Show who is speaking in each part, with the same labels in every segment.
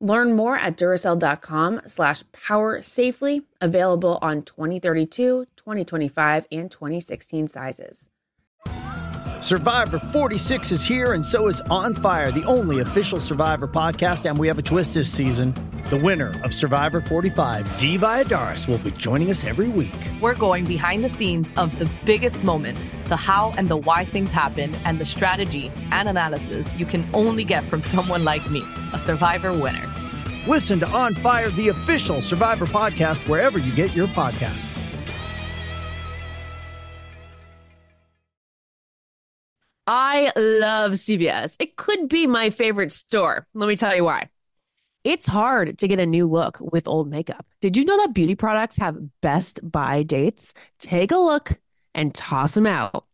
Speaker 1: Learn more at Duracell.com slash power safely, available on 2032, 2025, and 2016 sizes.
Speaker 2: Survivor 46 is here, and so is On Fire, the only official Survivor podcast. And we have a twist this season. The winner of Survivor 45, Dee Valladares, will be joining us every week.
Speaker 3: We're going behind the scenes of the biggest moments, the how and the why things happen, and the strategy and analysis you can only get from someone like me, a Survivor winner.
Speaker 2: Listen to On Fire, the official Survivor podcast, wherever you get your podcasts.
Speaker 1: I love CVS. It could be my favorite store. Let me tell you why. It's hard to get a new look with old makeup. Did you know that beauty products have best buy dates? Take a look and toss them out.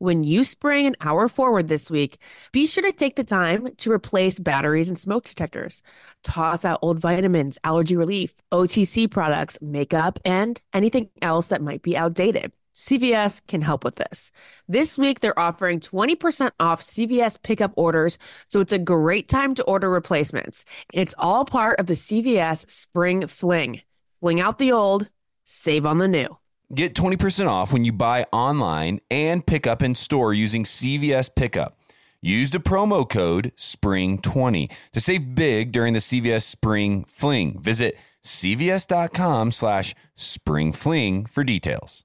Speaker 1: When you spring an hour forward this week, be sure to take the time to replace batteries and smoke detectors. Toss out old vitamins, allergy relief, OTC products, makeup, and anything else that might be outdated. CVS can help with this. This week, they're offering 20% off CVS pickup orders, so it's a great time to order replacements. It's all part of the CVS Spring Fling. Fling out the old, save on the new.
Speaker 4: Get 20% off when you buy online and pick up in store using CVS Pickup. Use the promo code SPRING20 to save big during the CVS Spring Fling. Visit cvs.com slash springfling for details.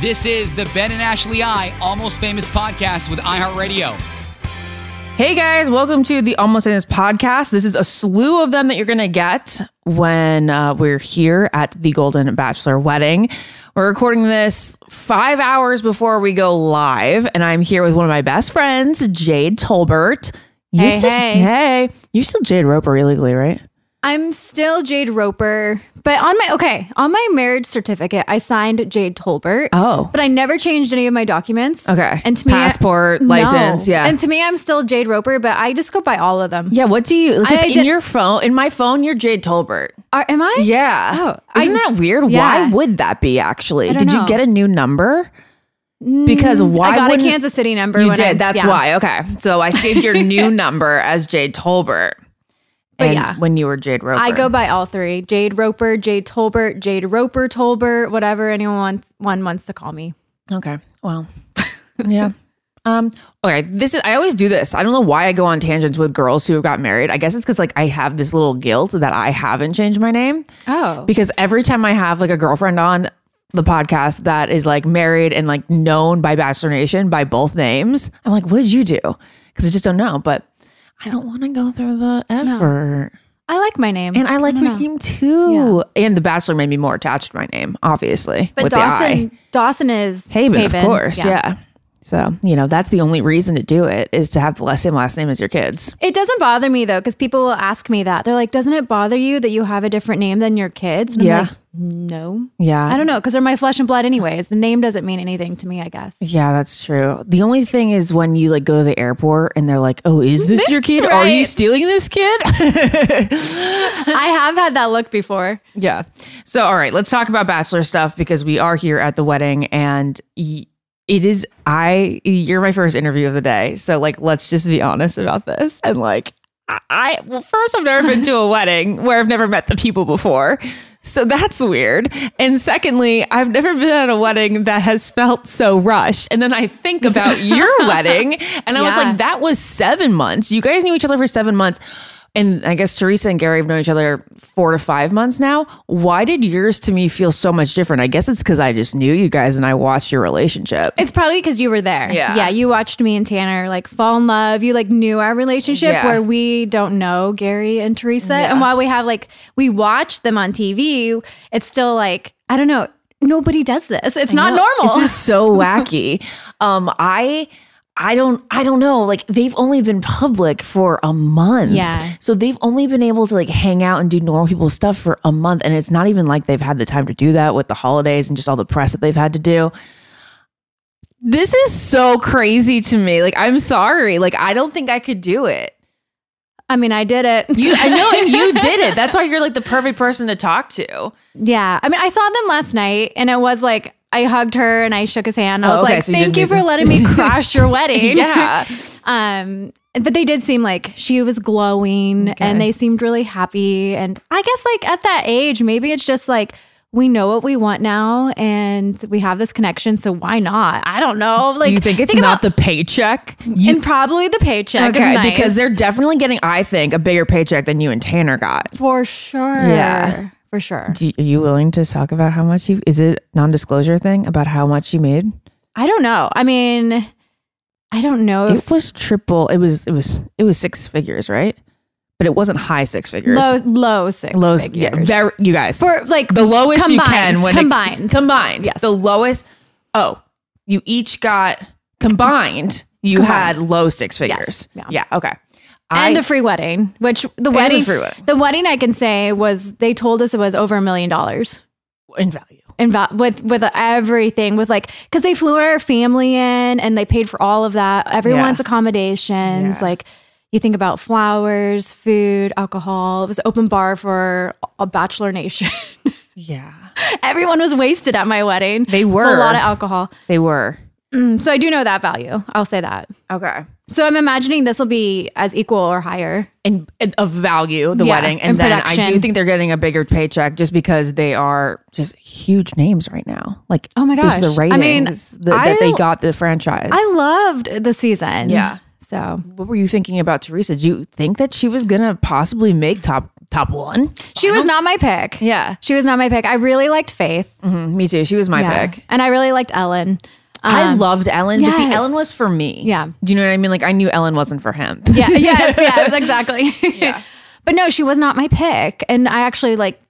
Speaker 5: This is the Ben and Ashley I Almost Famous podcast with iHeartRadio.
Speaker 1: Hey guys, welcome to the Almost Famous podcast. This is a slew of them that you're going to get when uh, we're here at the Golden Bachelor wedding. We're recording this five hours before we go live, and I'm here with one of my best friends, Jade Tolbert. You
Speaker 6: Hey,
Speaker 1: still,
Speaker 6: hey.
Speaker 1: hey, you still Jade Roper illegally, right?
Speaker 6: I'm still Jade Roper, but on my okay, on my marriage certificate, I signed Jade Tolbert.
Speaker 1: Oh.
Speaker 6: but I never changed any of my documents.
Speaker 1: Okay.
Speaker 6: and to me,
Speaker 1: Passport,
Speaker 6: No.
Speaker 1: license, yeah.
Speaker 6: and to me, I'm still Jade Roper, but I just go by all of them.
Speaker 1: Yeah. What do you? Because
Speaker 6: I
Speaker 1: in
Speaker 6: did-
Speaker 1: your phone, in my phone, you're Jade Tolbert.
Speaker 6: Are, am I?
Speaker 1: Yeah.
Speaker 6: Oh,
Speaker 1: isn't
Speaker 6: I-
Speaker 1: that weird?
Speaker 6: yeah.
Speaker 1: Why would that be? Actually,
Speaker 6: I
Speaker 1: did you get a new number? Mm, because why
Speaker 6: I got a Kansas City number.
Speaker 1: You did.
Speaker 6: I-
Speaker 1: That's
Speaker 6: yeah.
Speaker 1: why. Okay. So I saved your new number as Jade Tolbert.
Speaker 6: But
Speaker 1: and
Speaker 6: yeah.
Speaker 1: when you were Jade Roper.
Speaker 6: I go by all three: Jade Roper, Jade Tolbert, Jade Roper Tolbert, whatever anyone wants, one wants to call me.
Speaker 1: Okay. Well. yeah. Um. Okay. This is. I always do this. I don't know why I go on tangents with girls who have got married. I guess it's because like I have this little guilt that I haven't changed my name.
Speaker 6: Oh,
Speaker 1: Because every time I have like a girlfriend on the podcast that is like married and like known by Bachelor Nation by both names, I'm like, what did you do? Because I just don't know. But I don't want to go through the effort.
Speaker 6: I like my name,
Speaker 1: And I like
Speaker 6: know.
Speaker 1: Raheem too. And The Bachelor made me more attached to my name, obviously.
Speaker 6: But
Speaker 1: with the I.
Speaker 6: Dawson, Dawson is
Speaker 1: Haibon, of course. Yeah. So, you know, that's the only reason to do it is to have the same last name as your kids.
Speaker 6: It doesn't bother me though, because people will ask me that. They're like, "Doesn't it bother you that you have a different name than your kids?" And I'm
Speaker 1: Yeah.
Speaker 6: like, no.
Speaker 1: Yeah.
Speaker 6: I don't know, because they're my flesh and blood, anyways. The name doesn't mean anything to me, I guess.
Speaker 1: Yeah, that's true. The only thing is when you like go to the airport and they're like, "Oh, is this your kid? Are you stealing this kid?"
Speaker 6: I have had that look before.
Speaker 1: yeah. So, all right, let's talk about bachelor stuff because we are here at the wedding and y- it is I you're my first interview of the day. So like let's just be honest about this. And like I well first I've never been to a wedding where I've never met the people before. So that's weird. And secondly, I've never been at a wedding that has felt so rushed. And then I think about your wedding and I was like that was 7 months. You guys knew each other for 7 months. And I guess Theresa and Gerry have known each other four to five months now. Why did yours to me feel so much different? I guess it's because I just knew you guys and I watched your relationship.
Speaker 6: It's probably because you were there.
Speaker 1: Yeah.
Speaker 6: Yeah. You watched me and Tanner like fall in love. You like knew our relationship
Speaker 1: Yeah.
Speaker 6: where we don't know Gerry and Theresa.
Speaker 1: Yeah.
Speaker 6: And while we have like, we watch them on TV, it's still like, I don't know. Nobody does this. It's not
Speaker 1: know.
Speaker 6: normal.
Speaker 1: This is so wacky. um, I I don't I don't know. Like they've only been public for a month.
Speaker 6: Yeah.
Speaker 1: So they've only been able to like hang out and do normal people stuff for a month. And it's not even like they've had the time to do that with the holidays and just all the press that they've had to do. This is so crazy to me. Like, I'm sorry. Like, I don't think I could do it.
Speaker 6: I mean, I did it.
Speaker 1: You I know and you did it. That's why you're like the perfect person to talk to.
Speaker 6: yeah. I mean, I saw them last night and it was like, I hugged her and I shook his hand. I
Speaker 1: Oh,
Speaker 6: was
Speaker 1: okay,
Speaker 6: like,
Speaker 1: so
Speaker 6: thank
Speaker 1: didn't
Speaker 6: you for letting me crash your wedding.
Speaker 1: Yeah.
Speaker 6: Um, but they did seem like she was glowing and they seemed really happy. And I guess like at that age, maybe it's just like we know what we want now and we have this connection. So why not? I don't know. Like,
Speaker 1: do you think it's not the paycheck? You
Speaker 6: and probably the paycheck.
Speaker 1: Okay,
Speaker 6: nice.
Speaker 1: because they're definitely getting, I think, a bigger paycheck than you and Tanner got.
Speaker 6: for sure.
Speaker 1: Yeah.
Speaker 6: For sure.
Speaker 1: Do, are you willing to talk about how much you? Is it non-disclosure thing about how much you made?
Speaker 6: I don't know. I mean, I don't know.
Speaker 1: It was triple. It was. It was. It was six figures, right? But it wasn't high six figures.
Speaker 6: low, low six
Speaker 1: Low-
Speaker 6: figures.
Speaker 1: Yeah, very, you guys.
Speaker 6: for like
Speaker 1: the lowest you
Speaker 6: combined,
Speaker 1: can when it-
Speaker 6: combined.
Speaker 1: combined.
Speaker 6: Yes.
Speaker 1: The lowest. Oh, you each got combined. You
Speaker 6: Combined.
Speaker 1: had low six figures.
Speaker 6: Yeah.
Speaker 1: Yeah. Okay.
Speaker 6: And
Speaker 1: I-
Speaker 6: a free wedding, which the wedding,
Speaker 1: wedding.
Speaker 6: the wedding I can say was they told us it was over a million dollars
Speaker 1: in value.
Speaker 6: in va- with with everything with like because they flew our family in and they paid for all of that, everyone's
Speaker 1: Yeah.
Speaker 6: accommodations,
Speaker 1: Yeah.
Speaker 6: like. You think about flowers, food, alcohol. It was open bar for a bachelor nation.
Speaker 1: Yeah.
Speaker 6: Everyone was wasted at my wedding.
Speaker 1: They were.
Speaker 6: a lot of alcohol.
Speaker 1: They were.
Speaker 6: So I do know that value. I'll say that.
Speaker 1: Okay.
Speaker 6: So I'm imagining this will be as equal or higher.
Speaker 1: and, and of value the
Speaker 6: Yeah,
Speaker 1: wedding and
Speaker 6: and
Speaker 1: then i do think they're getting a bigger paycheck just because they are just huge names right now like
Speaker 6: Oh my
Speaker 1: gosh, the ratings
Speaker 6: I mean,
Speaker 1: that, that they got the franchise
Speaker 6: I loved the season.
Speaker 1: Yeah.
Speaker 6: So
Speaker 1: what were you thinking about Theresa do you think that she was gonna possibly make top top one
Speaker 6: she was not my pick.
Speaker 1: yeah
Speaker 6: She was not my pick. I really liked Faith.
Speaker 1: Mhm, me too she was my
Speaker 6: Yeah.
Speaker 1: pick
Speaker 6: And I really liked Ellen.
Speaker 1: I
Speaker 6: Um,
Speaker 1: loved Ellen, but see. Ellen was for me.
Speaker 6: Yeah.
Speaker 1: Do you know what I mean? Like, I knew Ellen wasn't for him.
Speaker 6: Yeah, yes, yes, exactly. Yeah. But no, she was not my pick. And I actually like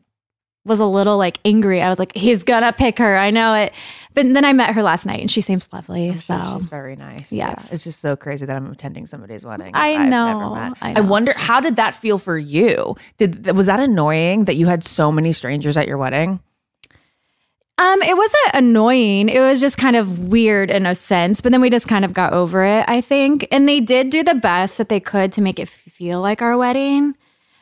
Speaker 6: was a little like angry. I was like, he's gonna pick her. I know it. But then I met her last night and she seems lovely. so
Speaker 1: She's very nice.
Speaker 6: Yes.
Speaker 1: Yeah. It's just so crazy that I'm attending somebody's wedding.
Speaker 6: I
Speaker 1: I've
Speaker 6: know,
Speaker 1: Never met.
Speaker 6: I
Speaker 1: I, wonder how did that feel for you? Did was that annoying that you had so many strangers at your wedding?
Speaker 6: Um, it wasn't annoying. It was just kind of weird in a sense, but then we just kind of got over it, I think. And they did do the best that they could to make it feel like our wedding.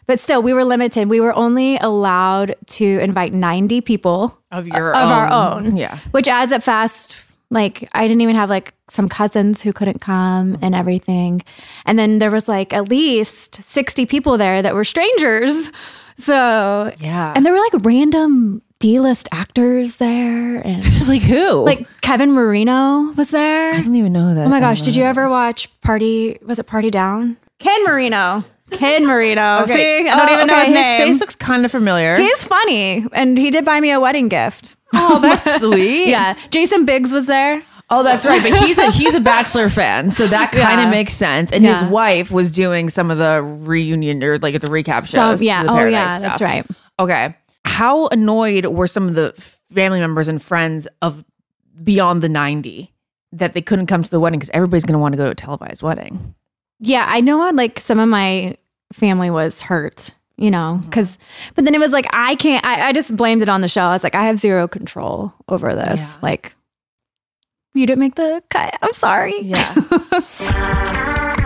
Speaker 6: But still, we were limited. We were only allowed to invite 90 people
Speaker 1: Of your
Speaker 6: of our own.
Speaker 1: Yeah.
Speaker 6: Which adds up fast. Like I didn't even have like some cousins who couldn't come and everything. And then there was like at least 60 people there that were strangers. So
Speaker 1: Yeah.
Speaker 6: And there were like random D-list actors there and
Speaker 1: like who?
Speaker 6: like Kevin Marino was there.
Speaker 1: I don't even know that.
Speaker 6: Oh my gosh, did you ever watch Party was it Party Down? Ken Marino. Ken Marino. See, I don't
Speaker 1: Oh,
Speaker 6: even know
Speaker 1: okay,
Speaker 6: his name.
Speaker 1: face looks kind of familiar.
Speaker 6: He's funny and he did buy me a wedding gift.
Speaker 1: oh, that's sweet.
Speaker 6: Yeah, Jason Biggs was there.
Speaker 1: Oh, that's right. But he's a he's a Bachelor fan, so that kind of
Speaker 6: Yeah.
Speaker 1: makes sense. And
Speaker 6: Yeah.
Speaker 1: his wife was doing some of the reunion or like the recap
Speaker 6: So
Speaker 1: shows.
Speaker 6: yeah,
Speaker 1: the
Speaker 6: oh
Speaker 1: Paradise
Speaker 6: yeah, that's right.
Speaker 1: Okay. How annoyed were some of the family members and friends of beyond the 90 that they couldn't come to the wedding because everybody's going to want to go to a televised wedding?
Speaker 6: Yeah, I know. Uh, like some of my family was hurt, you know, mm-hmm. because. But then it was like I can't. I, I just blamed it on the show. I was like, I have zero control over this.
Speaker 1: Yeah.
Speaker 6: Like, you didn't make the cut. I'm sorry.
Speaker 1: Yeah.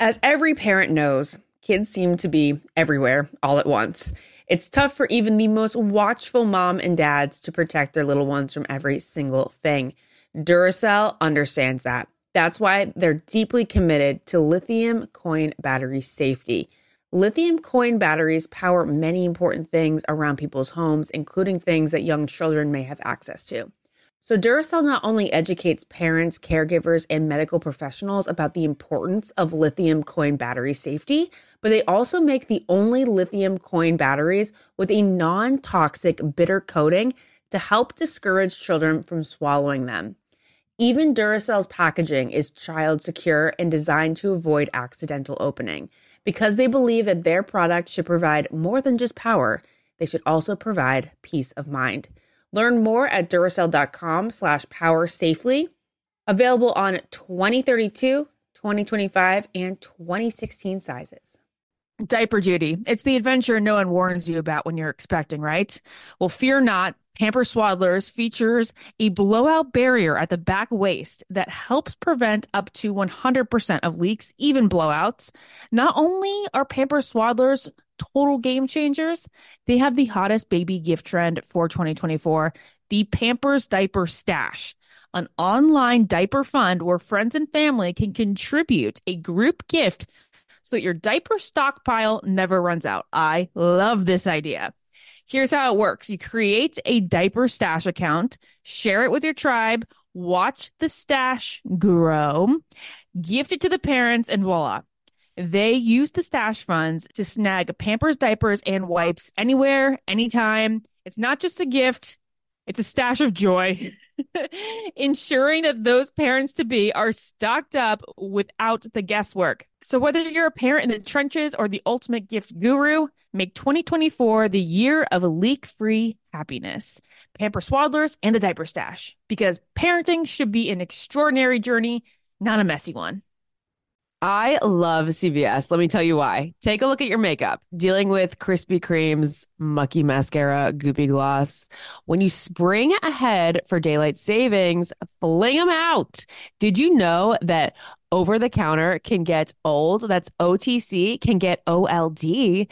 Speaker 7: As every parent knows,
Speaker 8: kids seem to be everywhere all at once. It's tough for even the most watchful mom and dads to protect their little ones from every single thing. Duracell understands that. That's why they're deeply committed to lithium coin battery safety. Lithium coin batteries power many important things around people's homes, including things that young children may have access to. So, Duracell not only educates parents, caregivers, and medical professionals about the importance of lithium coin battery safety, but they also make the only lithium coin batteries with a non toxic bitter coating to help discourage children from swallowing them. Even Duracell's packaging is child secure and designed to avoid accidental opening. Because they believe that their product should provide more than just power, they should also provide peace of mind. Learn more at Duracell.com slash power safely. Available on 2032, 2025, and 2016 sizes.
Speaker 1: Diaper duty. It's the adventure no one warns you about when you're expecting, right? Well, fear not. Pamper Swaddlers features a blowout barrier at the back waist that helps prevent up to 100% of leaks, even blowouts. Not only are Pamper Swaddlers total game changers, they have the hottest baby gift trend for 2024 the Pampers Diaper Stash, an online diaper fund where friends and family can contribute a group gift so that your diaper stockpile never runs out. I love this idea. Here's how it works you create a diaper stash account, share it with your tribe, watch the stash grow, gift it to the parents, and voila. They use the stash funds to snag Pampers diapers and wipes anywhere, anytime. It's not just a gift, it's a stash of joy. ensuring that those parents to be are stocked up without the guesswork. So, whether you're a parent in the trenches or the ultimate gift guru, make 2024 the year of leak free happiness. Pamper Swaddlers and the Diaper Stash, because parenting should be an extraordinary journey, not a messy one.
Speaker 9: I love CVS. Let me tell you why. Take a look at your makeup. Dealing with Krispy Kreme's mucky mascara, goopy gloss. When you spring ahead for daylight savings, fling them out. Did you know that over the counter can get old? That's OTC, can get OLD.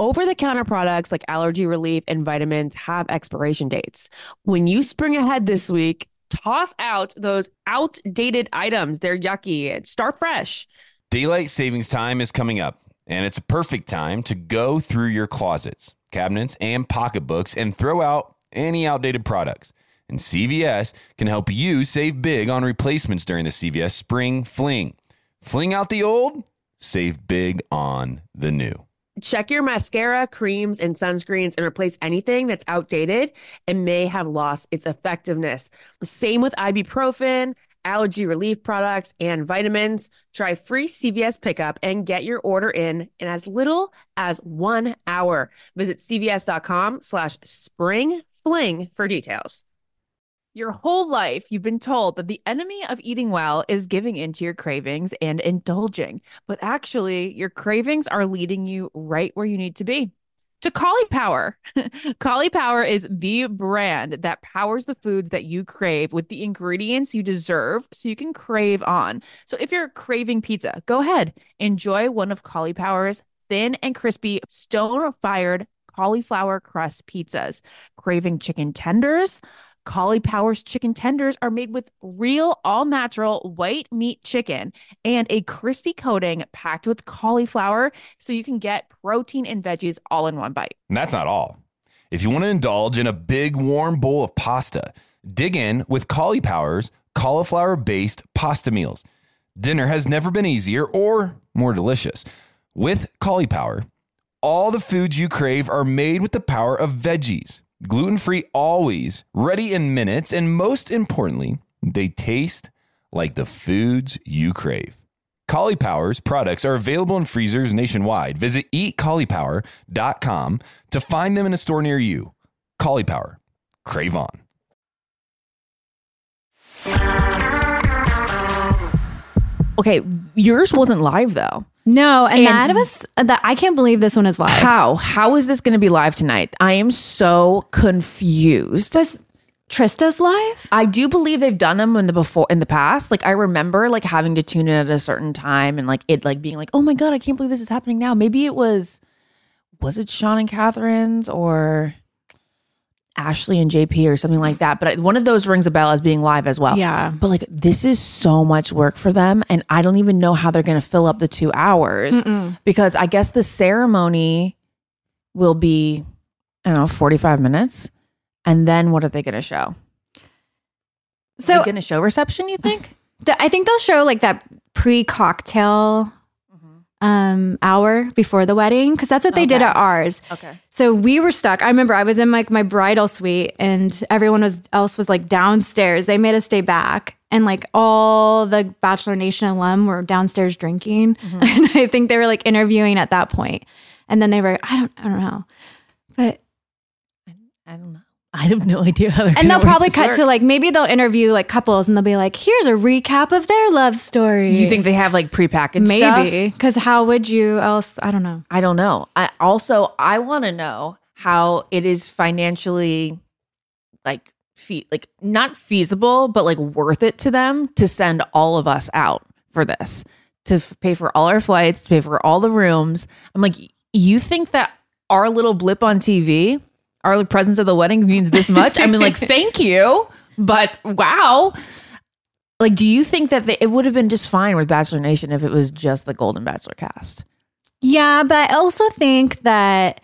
Speaker 9: Over the counter products like allergy relief and vitamins have expiration dates. When you spring ahead this week, toss out those outdated items. They're yucky. Start fresh.
Speaker 4: Daylight savings time is coming up, and it's a perfect time to go through your closets, cabinets, and pocketbooks and throw out any outdated products. And CVS can help you save big on replacements during the CVS Spring Fling. Fling out the old, save big on the new.
Speaker 9: Check your mascara, creams, and sunscreens and replace anything that's outdated and may have lost its effectiveness. Same with ibuprofen, allergy relief products, and vitamins. Try free CVS pickup and get your order in in as little as one hour. Visit cvs.com slash spring fling for details.
Speaker 1: Your whole life, you've been told that the enemy of eating well is giving into your cravings and indulging. But actually, your cravings are leading you right where you need to be. To Caulipower. Caulipower is the brand that powers the foods that you crave with the ingredients you deserve so you can crave on. So if you're craving pizza, go ahead, enjoy one of Caulipower's thin and crispy stone fired cauliflower crust pizzas. Craving chicken tenders? Caulipower's chicken tenders are made with real, all natural white meat chicken and a crispy coating packed with cauliflower so you can get protein and veggies all in one bite.
Speaker 4: And that's not all. If you want to indulge in a big warm bowl of pasta, dig in with Caulipower's cauliflower based pasta meals. Dinner has never been easier or more delicious. With Caulipower, all the foods you crave are made with the power of veggies gluten free always, ready in minutes, and most importantly, they taste like the foods you crave. Caulipower's products are available in freezers nationwide. Visit eatcaulipower.com to find them in a store near you. Caulipower, crave on.
Speaker 8: Okay, yours wasn't live though.
Speaker 6: No, and,
Speaker 8: And-
Speaker 6: that was that. I can't believe this one is live.
Speaker 8: How? How is this going to be live tonight? I am so confused.
Speaker 6: Just Trista's live?
Speaker 1: I do believe they've done them in the before in the past. Like I remember like having to tune in at a certain time and like it like being like, oh my god, I can't believe this is happening now. Maybe it was, was it Sean and Catherine's or Ashley and JP or something like that. But one of those rings a bell as being live as well.
Speaker 6: Yeah.
Speaker 1: But like this is so much work for them, and I don't even know how they're going to fill up the two hours because I guess the ceremony will be, I don't know, forty five minutes, and then what are they going to show?
Speaker 6: So
Speaker 1: going to show reception? You think?
Speaker 6: I think they'll show like that pre cocktail um hour before the wedding because that's what they did at ours.
Speaker 1: Okay.
Speaker 6: So we were stuck. I remember I was in like my bridal suite and everyone was else was like downstairs. They made us stay back. And like all the Bachelor Nation alum were downstairs drinking. And I think they were like interviewing at that point. And then they were, I don't I don't know. But
Speaker 1: I don't know. I have no idea how they're.
Speaker 6: and
Speaker 1: gonna
Speaker 6: they'll probably cut
Speaker 1: work.
Speaker 6: to like maybe they'll interview like couples and they'll be like, here's a recap of their love story.
Speaker 1: You think they have like prepackaged stuff?
Speaker 6: maybe? Because how would you else? I don't know.
Speaker 1: I don't know. I also I want to know how it is financially like fee like not feasible, but like worth it to them to send all of us out for this to f- pay for all our flights, to pay for all the rooms. I'm like, you think that our little blip on TV, our presence at the wedding means this much? I mean, like, thank you, but wow. Like, do you think that it would have been just fine with Bachelor Nation if it was just the Golden Bachelor cast?
Speaker 6: Yeah, but I also think that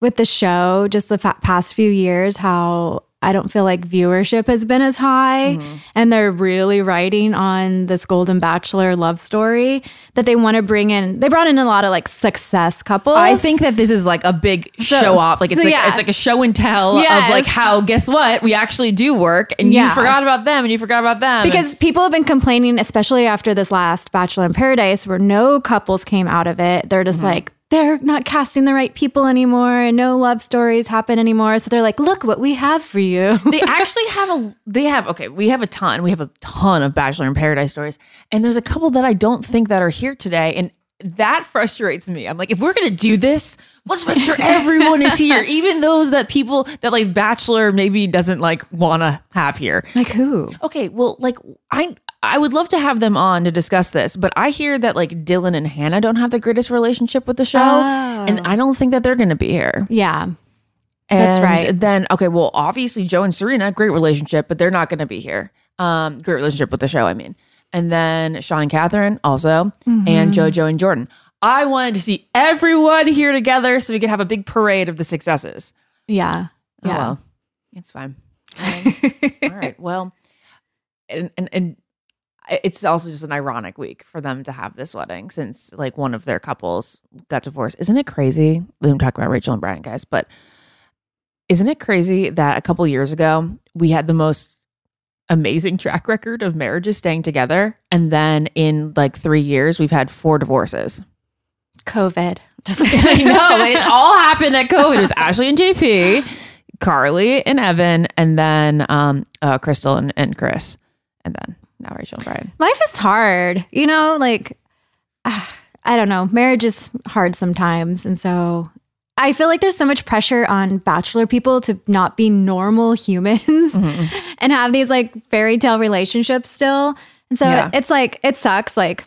Speaker 6: with the show, just the fa- past few years, how I don't feel like viewership has been as high,
Speaker 1: Mm-hmm.
Speaker 6: and they're really writing on this Golden Bachelor love story that they want to bring in. They brought in a lot of like success couples.
Speaker 1: I think that this is like a big
Speaker 6: So-
Speaker 1: show off. Like it's
Speaker 6: so
Speaker 1: like
Speaker 6: yeah.
Speaker 1: it's like a show and tell of like how guess what we actually do work, and you forgot about them, and you forgot about them
Speaker 6: because people have been complaining, especially after this last Bachelor in Paradise, where no couples came out of it. They're just like, they're not casting the right people anymore, and no love stories happen anymore. So they're like, look what we have for you.
Speaker 1: They actually have a they have okay we have a ton we have a ton of Bachelor in Paradise stories, and there's a couple that I don't think that are here today, and that frustrates me. I'm like, if we're gonna do this, let's make sure everyone is here, even those that people that like Bachelor maybe doesn't like wanna have here.
Speaker 6: like who?
Speaker 1: Okay, well, like I I would love to have them on to discuss this, but I hear that like Dylan and Hannah don't have the greatest relationship with the show,
Speaker 6: Oh.
Speaker 1: and I don't think that they're going to be here.
Speaker 6: Yeah. That's right.
Speaker 1: Then okay, well, obviously Joe and Serena, great relationship, but they're not going to be here. Um, great relationship with the show, I mean. And then Sean and Catherine also,
Speaker 6: Mm-hmm.
Speaker 1: and JoJo and Jordan. I wanted to see everyone here together so we could have a big parade of the successes.
Speaker 6: Yeah.
Speaker 1: Oh,
Speaker 6: Yeah.
Speaker 1: well, it's fine. Um, all right. Well, and, and and it's also just an ironic week for them to have this wedding since like one of their couples got divorced. Isn't it crazy? We don't talk about Rachel and Bryan, guys, but isn't it crazy that a couple years ago we had the most amazing track record of marriages staying together, and then in like three years we've had four divorces.
Speaker 6: COVID. Just
Speaker 1: I know it all happened at COVID. It was Ashley and JP, Carly and Evan, and then um, uh, Krystal and, and Chris, and then now Rachel and Bryan.
Speaker 6: Life is hard. You know, like ah, I don't know. Marriage is hard sometimes, and so I feel like there's so much pressure on bachelor people to not be normal humans and have these like fairy tale relationships still. And so
Speaker 1: Yeah.
Speaker 6: it's like it sucks. Like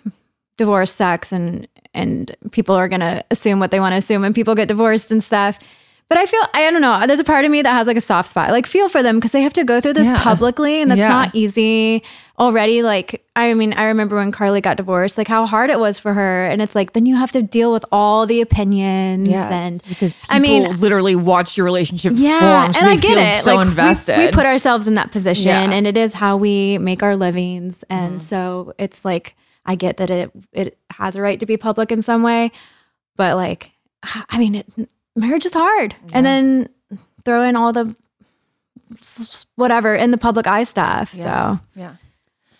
Speaker 6: divorce sucks, and and people are gonna assume what they want to assume, and people get divorced and stuff. But I feel I don't know. There's a part of me that has like a soft spot. Like feel for them because they have to go through this
Speaker 1: Yeah.
Speaker 6: publicly, and that's
Speaker 1: Yeah.
Speaker 6: not easy already. Like I mean, I remember when Carly got divorced, like how hard it was for her, and it's like then you have to deal with all the opinions and
Speaker 1: because
Speaker 6: I mean,
Speaker 1: literally watch your relationship
Speaker 6: yeah,
Speaker 1: form, so
Speaker 6: and I get it.
Speaker 1: so
Speaker 6: like
Speaker 1: invested.
Speaker 6: We, put ourselves in that position,
Speaker 1: Yeah.
Speaker 6: And it is how we make our livings, and mm-hmm. so it's like I get that it it has a right to be public in some way, but like I mean, it, marriage is hard, and then throw in all the whatever in the public eye stuff. So,
Speaker 1: yeah.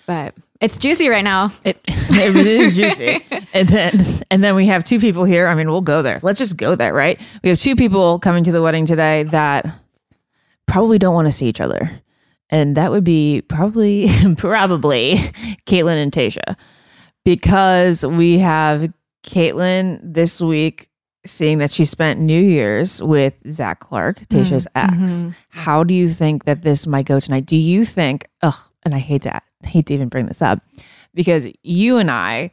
Speaker 6: but it's juicy right now.
Speaker 1: It, it is juicy. and then and then we have two people here. I mean, we'll go there. Let's just go there, right? We have two people coming to the wedding today that probably don't want to see each other. And that would be probably probably Kaitlyn and Tayshia. Because we have Kaitlyn this week seeing that she spent New Year's with Zac Clark, Tayshia's ex. How do you think that this might go tonight? Do you think? Ugh, and I hate to hate to even bring this up because you and I,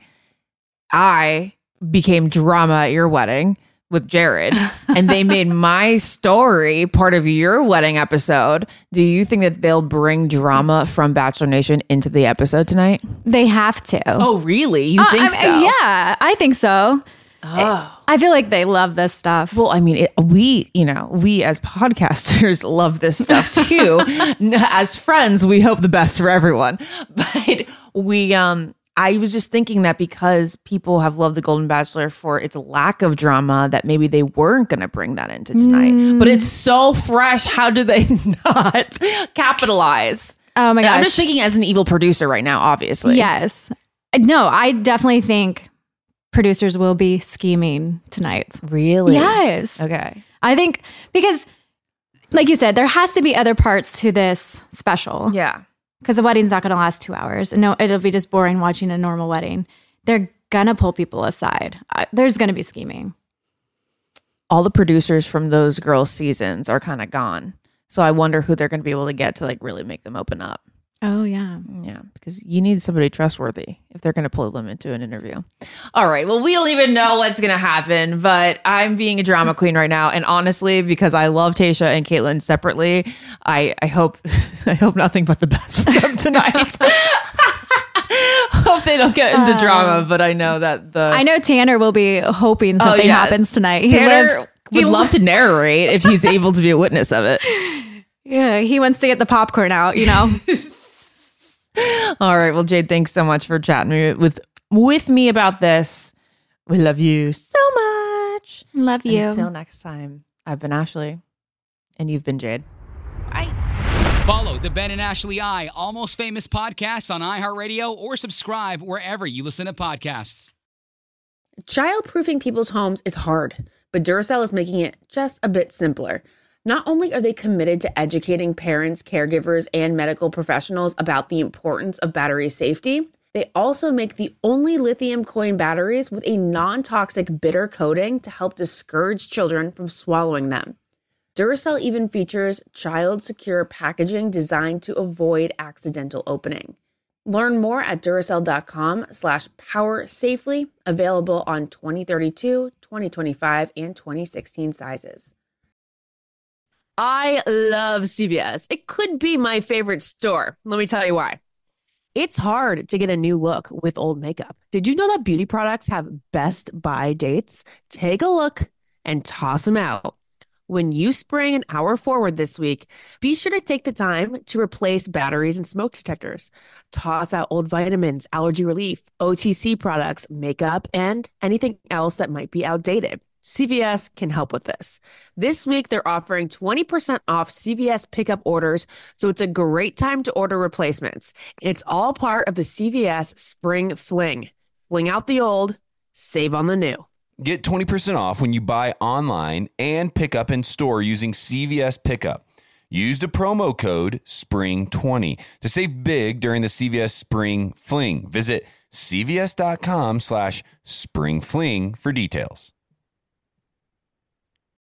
Speaker 1: I became drama at your wedding with Jared, and they made my story part of your wedding episode. Do you think that they'll bring drama from Bachelor Nation into the episode tonight?
Speaker 6: They have to.
Speaker 1: Oh, really? You
Speaker 6: Uh,
Speaker 1: think
Speaker 6: I-
Speaker 1: so?
Speaker 6: Yeah, I think so. I feel like they love this stuff.
Speaker 1: Well, I mean, it, we, you know, we as podcasters love this stuff too. As friends, we hope the best for everyone. But we, um, I was just thinking that because people have loved The Golden Bachelor for its lack of drama, that maybe they weren't going to bring that into tonight. But it's so fresh. How do they not capitalize?
Speaker 6: oh my
Speaker 1: And. I'm just thinking as an evil producer right now, obviously.
Speaker 6: Yes. No, I definitely think producers will be scheming tonight.
Speaker 1: Really?
Speaker 6: Yes.
Speaker 1: Okay.
Speaker 6: I think because, like you said, there has to be other parts to this special.
Speaker 1: Yeah.
Speaker 6: Because the wedding's not going to last two hours. And no, it'll be just boring watching a normal wedding. They're going to pull people aside. Uh, there's going to be scheming.
Speaker 1: all the producers from those girls' seasons are kind of gone. So I wonder who they're going to be able to get to like really make them open up.
Speaker 6: Oh, yeah.
Speaker 1: Yeah, because you need somebody trustworthy if they're going to pull them into an interview. All right. Well, we don't even know what's going to happen, but I'm being a drama queen right now, and honestly, because I love Tayshia and Kaitlyn separately, I I hope I hope nothing but the best for them tonight. hope they don't get into uh, drama, but I know that the
Speaker 6: I know Tanner will be hoping oh, something
Speaker 1: yeah.
Speaker 6: happens tonight. He
Speaker 1: Tanner would
Speaker 6: he
Speaker 1: love to narrate if he's able to be a witness of it.
Speaker 6: Yeah, he wants to get the popcorn out, you know?
Speaker 1: All right. Well, Jade, thanks so much for chatting with with me about this. We love you so much.
Speaker 6: Love you.
Speaker 1: Until next time, I've been Ashley, and you've been Jade. Bye.
Speaker 5: Follow the Ben and Ashley I Almost Famous podcast on iHeartRadio or subscribe wherever you listen to podcasts.
Speaker 10: Childproofing people's homes is hard, but Duracell is making it just a bit simpler. Not only are they committed to educating parents, caregivers, and medical professionals about the importance of battery safety, they also make the only lithium coin batteries with a non toxic bitter coating to help discourage children from swallowing them. Duracell even features child secure packaging designed to avoid accidental opening. Learn more at Duracell.com slash power safely, available on 2032, 2025, and 2016 sizes.
Speaker 11: I love CVS. It could be my favorite store. Let me tell you why. It's hard to get a new look with old makeup. Did you know that beauty products have best buy dates? Take a look and toss them out. When you spring an hour forward this week, be sure to take the time to replace batteries and smoke detectors. Toss out old vitamins, allergy relief, OTC products, makeup, and anything else that might be outdated. CVS can help with this. This week, they're offering 20% off CVS pickup orders, so it's a great time to order replacements. It's all part of the CVS Spring Fling. Fling out the old, save on the new.
Speaker 4: Get 20% off when you buy online and pick up in store using CVS Pickup. Use the promo code SPRING20 to save big during the CVS Spring Fling. Visit cvs.com slash springfling for details.